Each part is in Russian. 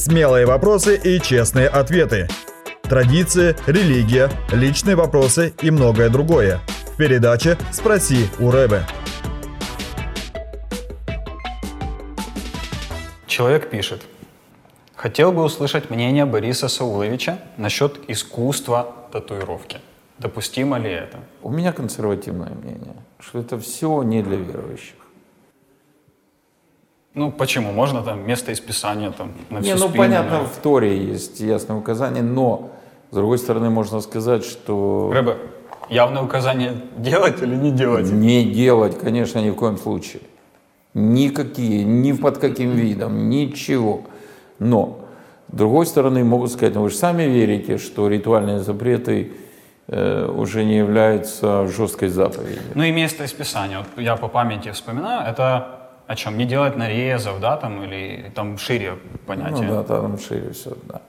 Смелые вопросы и честные ответы. Традиции, религия, личные вопросы и многое другое. В передаче «Спроси у Рэбе». Человек пишет. Хотел бы услышать мнение Бориса Сауловича насчет искусства татуировки. Допустимо ли это? У меня консервативное мнение, что это все не для верующих. Ну, почему? Можно там место из Писания там на всю Не, ну спину, понятно, на- в Торе есть ясное указание, но с другой стороны можно сказать, что Рэбе, явное указание делать или не делать? не делать, конечно, ни в коем случае. Никакие, ни под каким видом, ничего. Но, с другой стороны, могут сказать, ну вы же сами верите, что ритуальные запреты э, уже не являются жесткой заповедью. Ну и место из Писания. Вот я по памяти вспоминаю, это о чем? Не делать нарезов, да, там, или там шире понятие. Ну да, там шире все, да.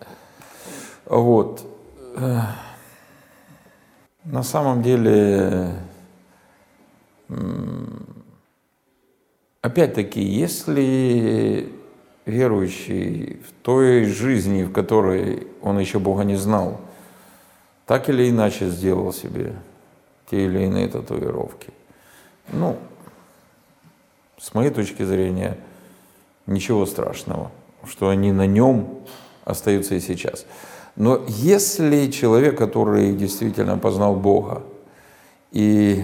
Вот. На самом деле, опять-таки, если верующий в той жизни, в которой он еще Бога не знал, так или иначе сделал себе те или иные татуировки, ну, с моей точки зрения, ничего страшного, что они на нем остаются и сейчас. Но если человек, который действительно познал Бога и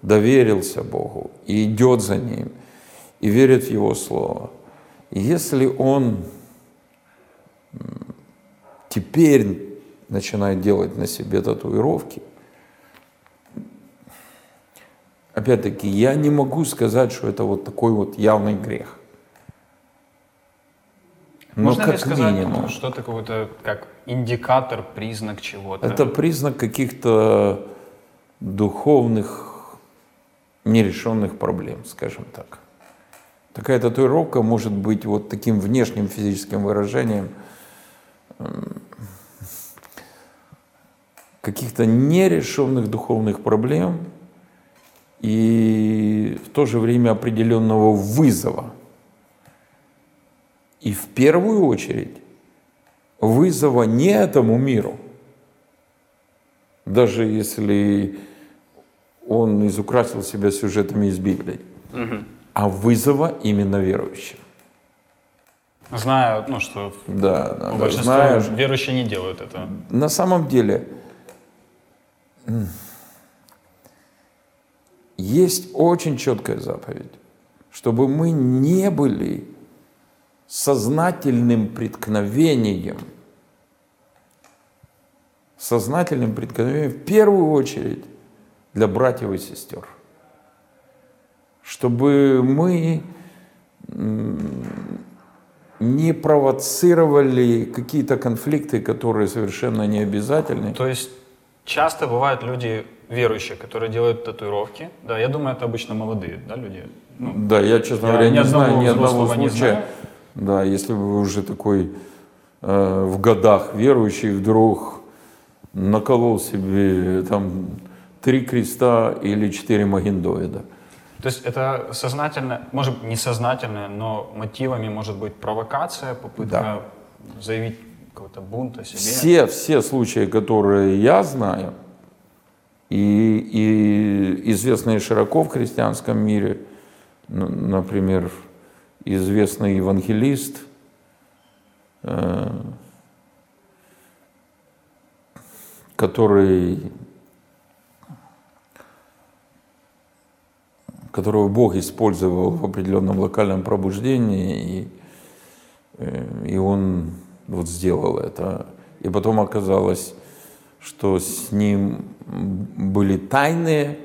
доверился Богу, и идет за Ним, и верит в Его Слово, если он теперь начинает делать на себе татуировки, опять-таки, я не могу сказать, что это вот такой вот явный грех. Но Можно ли как сказать, минимум. ну, что это какой-то как индикатор, признак чего-то? Это признак каких-то духовных нерешенных проблем, скажем так. Такая татуировка может быть вот таким внешним физическим выражением каких-то нерешенных духовных проблем и в то же время определенного вызова. И в первую очередь вызова не этому миру, даже если он изукрасил себя сюжетами из Библии, а вызова именно верующим. Знаю, ну, что Да, да, большинство знаешь, верующие не делают это. на самом деле есть очень четкая заповедь, чтобы мы не были сознательным преткновением, сознательным преткновением в первую очередь для братьев и сестер. Чтобы мы не провоцировали какие-то конфликты, которые совершенно не обязательны. То есть часто бывают люди верующие, которые делают татуировки. Да, я думаю, это обычно молодые, да, люди. Ну, Да, я, честно Я говоря, не знаю ни одного взрослого не случая. знаю. Да, если вы уже такой э, в годах верующий вдруг наколол себе там три креста или четыре магендоида. То есть это сознательно, может несознательно, но мотивами может быть провокация, попытка Да. заявить какой-то бунт о себе. Все, все случаи, которые я знаю, и, и известные широко в христианском мире, например, известный евангелист, э, который, которого Бог использовал в определенном локальном пробуждении, и, э, и он вот сделал это. И потом оказалось, что с ним были тайные,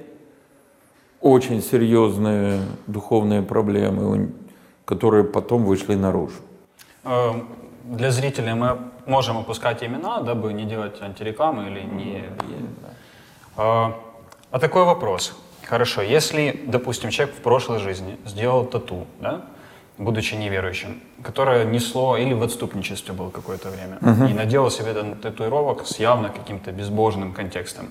очень серьезные духовные проблемы, которые потом вышли наружу. Э, Для зрителей мы можем опускать имена, дабы не делать антирекламы или не... Э, А такой вопрос. Хорошо, если, допустим, человек в прошлой жизни сделал тату, да, будучи неверующим, которое несло или в отступничестве был какое-то время, и наделал себе татуировок с явно каким-то безбожным контекстом,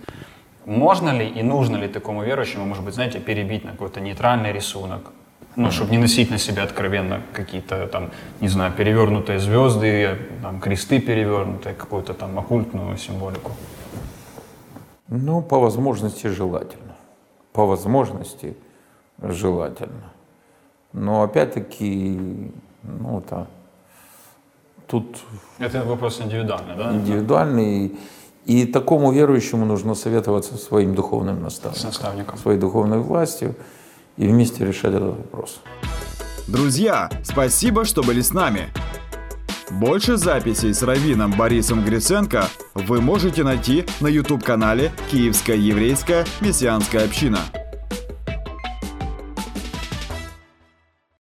можно ли и нужно ли такому верующему, может быть, знаете, перебить на какой-то нейтральный рисунок, Ну, чтобы не носить на себе откровенно какие-то там, не знаю, перевернутые звезды, там, кресты перевернутые, какую-то там оккультную символику. Ну, по возможности желательно. По возможности желательно. Но опять-таки, ну, это тут Это вопрос индивидуальный, да? индивидуальный. И такому верующему нужно советоваться со своим духовным С наставником, наставником. своей духовной властью и вместе решать этот вопрос. Друзья, спасибо, что были с нами. Больше записей с раввином Борисом Гриценко вы можете найти на YouTube-канале «Киевская еврейская мессианская община».